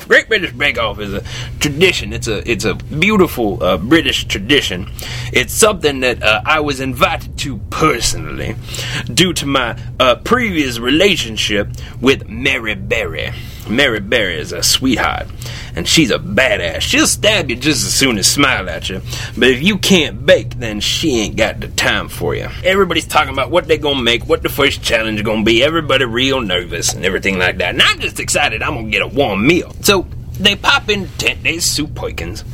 Great British Bake Off is a tradition. It's a it's a beautiful uh, British tradition. It's something that uh, I was invited to personally due to my uh, previous relationship with Mary Berry. Mary Berry is a sweetheart, and she's a badass. She'll stab you just as soon as smile at you. But if you can't bake, then she ain't got the time for you. Everybody's talking about what they gonna make, what the first challenge gonna be. Everybody real nervous and everything like that. And I'm just excited I'm gonna get a warm meal. So they pop in the tent. They Sue Poikins,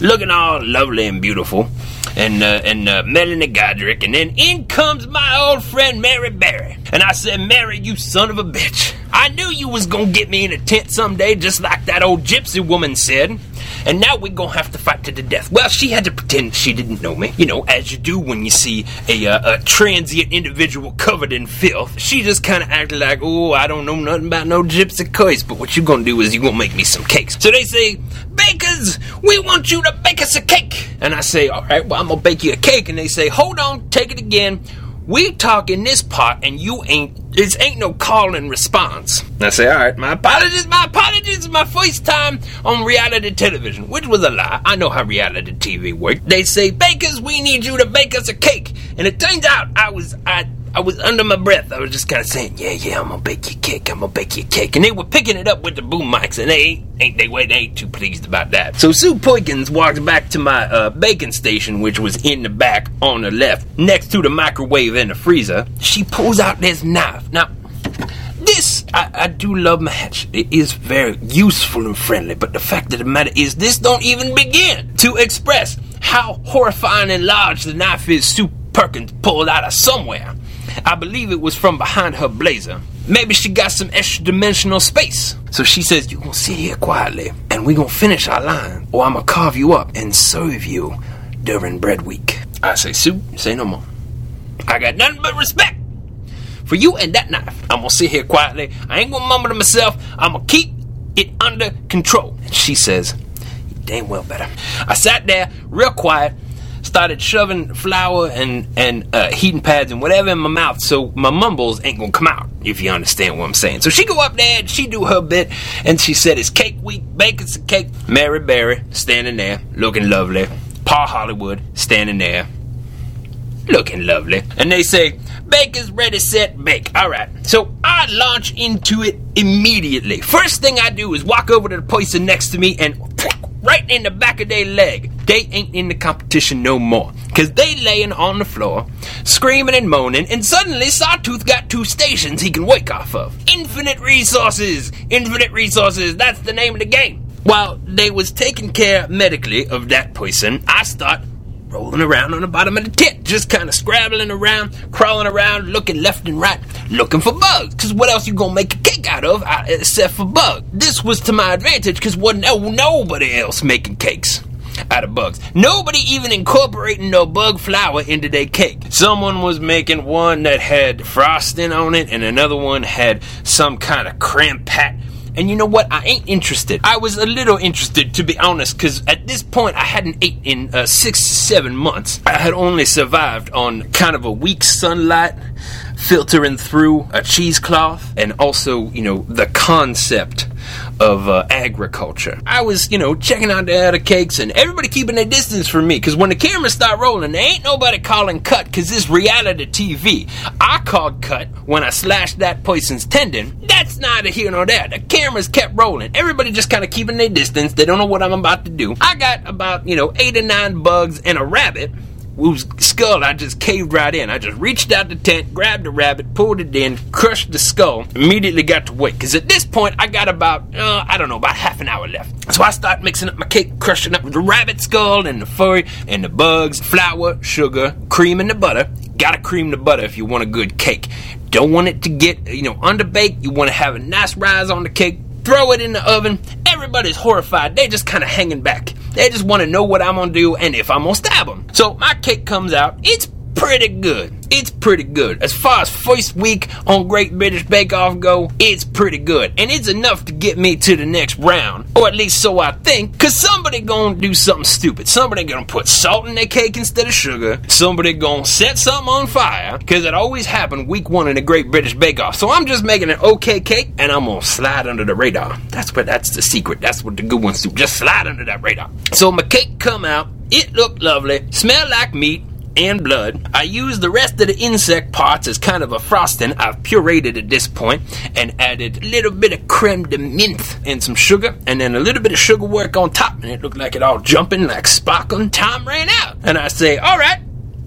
looking all lovely and beautiful, and uh, and uh, Melanie Giedroyc, and then in comes my old friend Mary Berry, And I said, Mary, you son of a bitch. I knew you was gonna get me in a tent someday, just like that old gypsy woman said. And now we're gonna have to fight to the death. Well, she had to pretend she didn't know me, you know, as you do when you see a, uh, a transient individual covered in filth. She just kind of acted like, oh, I don't know nothing about no gypsy curse, but what you gonna do is you gonna make me some cakes. So they say, bakers, we want you to bake us a cake. And I say, all right, well, I'm gonna bake you a cake. And they say, hold on, take it again. We talk in this part, and you ain't. This ain't no call and response. I say, all right, my apologies, my apologies. My first time on reality television, which was a lie. I know how reality TV works. They say, bakers, we need you to bake us a cake, and it turns out I was I. I was under my breath. I was just kind of saying, "Yeah, yeah, I'm gonna bake you a cake. I'm gonna bake you a cake." And they were picking it up with the boom mics, and they ain't, they? They ain't too pleased about that. So Sue Poikins walks back to my uh, baking station, which was in the back on the left, next to the microwave and the freezer. She pulls out this knife. Now, this I, I do love my hatchet. It is very useful and friendly. But the fact of the matter is, this don't even begin to express how horrifying and large the knife is. Sue Perkins pulled out of somewhere. I believe it was from behind her blazer. Maybe she got some extra dimensional space. So she says, You gonna sit here quietly and we gonna finish our line, or I'm gonna carve you up and serve you during bread week. I say, Sue, say no more. I got nothing but respect for you and that knife. I'm gonna sit here quietly. I ain't gonna mumble to myself. I'm gonna keep it under control. And she says, You damn well better. I sat there real quiet started shoving flour and and uh, heating pads and whatever in my mouth, so my mumbles ain't gonna come out. If you understand what I'm saying. So she go up there and she do her bit, and she said it's cake week, us a cake. Mary Berry standing there, looking lovely. Pa Hollywood standing there, looking lovely. And they say, Baker's ready, set, bake. Alright. So I launch into it immediately. First thing I do is walk over to the person next to me and right in the back of their leg. They ain't in the competition no more. Cause they laying on the floor, screaming and moaning, and suddenly Sawtooth got two stations he can wake off of. Infinite resources! Infinite resources, that's the name of the game. While they was taking care medically of that person, I start rolling around on the bottom of the tent, just kind of scrabbling around, crawling around, looking left and right, looking for bugs. Cause what else you gonna make a cake out of uh, except for bugs? This was to my advantage, cause wasn't nobody else making cakes out of bugs. Nobody even incorporating no bug flour into their cake. Someone was making one that had frosting on it, and another one had some kind of creme pat. And you know what? I ain't interested. I was a little interested, to be honest, because at this point I hadn't ate in uh, six to seven months. I had only survived on kind of a weak sunlight filtering through a cheesecloth and also, you know, the concept of uh, agriculture. I was, you know, checking out the other cakes and everybody keeping their distance from me because when the cameras start rolling, there ain't nobody calling cut because it's reality TV. I called cut when I slashed that person's tendon. That's neither here nor there. The cameras kept rolling. Everybody just kind of keeping their distance. They don't know what I'm about to do. I got about, you know, eight or nine bugs and a rabbit whose skull I just caved right in. I just reached out the tent, grabbed the rabbit, pulled it in, crushed the skull, immediately got to work. Because at this point, I got about, uh, I don't know, about half an hour left. So I start mixing up my cake, crushing up the rabbit skull and the furry and the bugs, flour, sugar, cream, and the butter. Gotta cream the butter if you want a good cake. Don't want it to get, you know, underbaked. You want to have a nice rise on the cake. Throw it in the oven. Everybody's horrified. They just kind of hanging back. They just want to know what I'm gonna do and if I'm gonna stab them. So my cake comes out. It's pretty good. It's pretty good. As far as first week on Great British Bake Off go, it's pretty good. And it's enough to get me to the next round. Or at least so I think. Cause somebody gonna do something stupid. Somebody gonna put salt in their cake instead of sugar. Somebody gonna set something on fire. Cause it always happened week one in the Great British Bake Off. So I'm just making an okay cake and I'm gonna slide under the radar. That's what that's the secret. That's what the good ones do. Just slide under that radar. So my cake come out. It looked lovely. Smelled like meat and blood. I used the rest of the insect parts as kind of a frosting. I've pureed at this point and added a little bit of creme de menthe and some sugar and then a little bit of sugar work on top and it looked like it all jumping like sparkling. Time ran out. And I say, all right,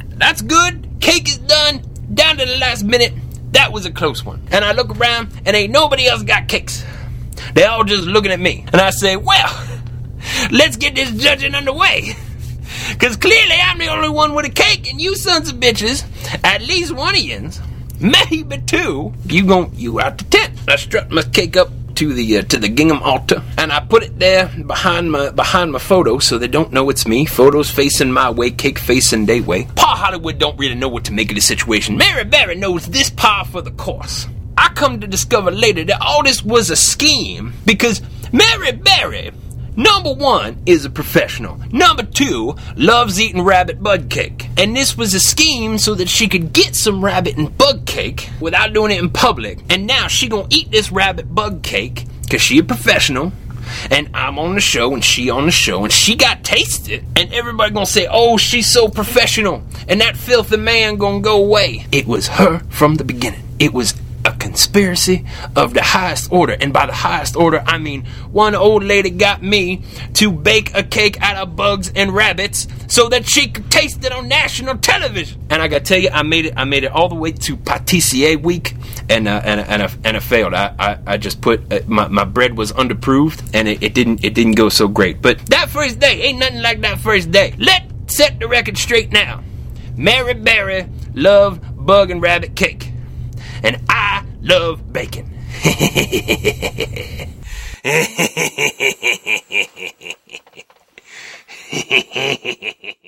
that's good. Cake is done. Down to the last minute. That was a close one. And I look around and ain't nobody else got cakes. They all just looking at me. And I say, well, let's get this judging underway. Because clearly I'm the only one with a cake, and you sons of bitches, at least one of yins, maybe two, you gon' you out the tent. I strut my cake up to the uh, to the gingham altar, and I put it there behind my behind my photo, so they don't know it's me. Photos facing my way, cake facing their way. Pa Hollywood don't really know what to make of the situation. Mary Berry knows this par for the course. I come to discover later that all this was a scheme because Mary Berry Number one is a professional. Number two loves eating rabbit bud cake. And this was a scheme so that she could get some rabbit and bug cake without doing it in public. And now she gonna eat this rabbit bug cake because she a professional. And I'm on the show and she on the show and she got tasted. And everybody gonna say, oh, she's so professional. And that filthy man gonna go away. It was her from the beginning. It was conspiracy of the highest order. And by the highest order, I mean one old lady got me to bake a cake out of bugs and rabbits so that she could taste it on national television. And I gotta tell you, I made it. I made it all the way to Patisserie week, and uh, and and, I, and I failed. I, I, I just put uh, my, my bread was underproved, and it, it didn't it didn't go so great. But that first day ain't nothing like that first day. Let's set the record straight now. Mary Berry love bug and rabbit cake and love bacon.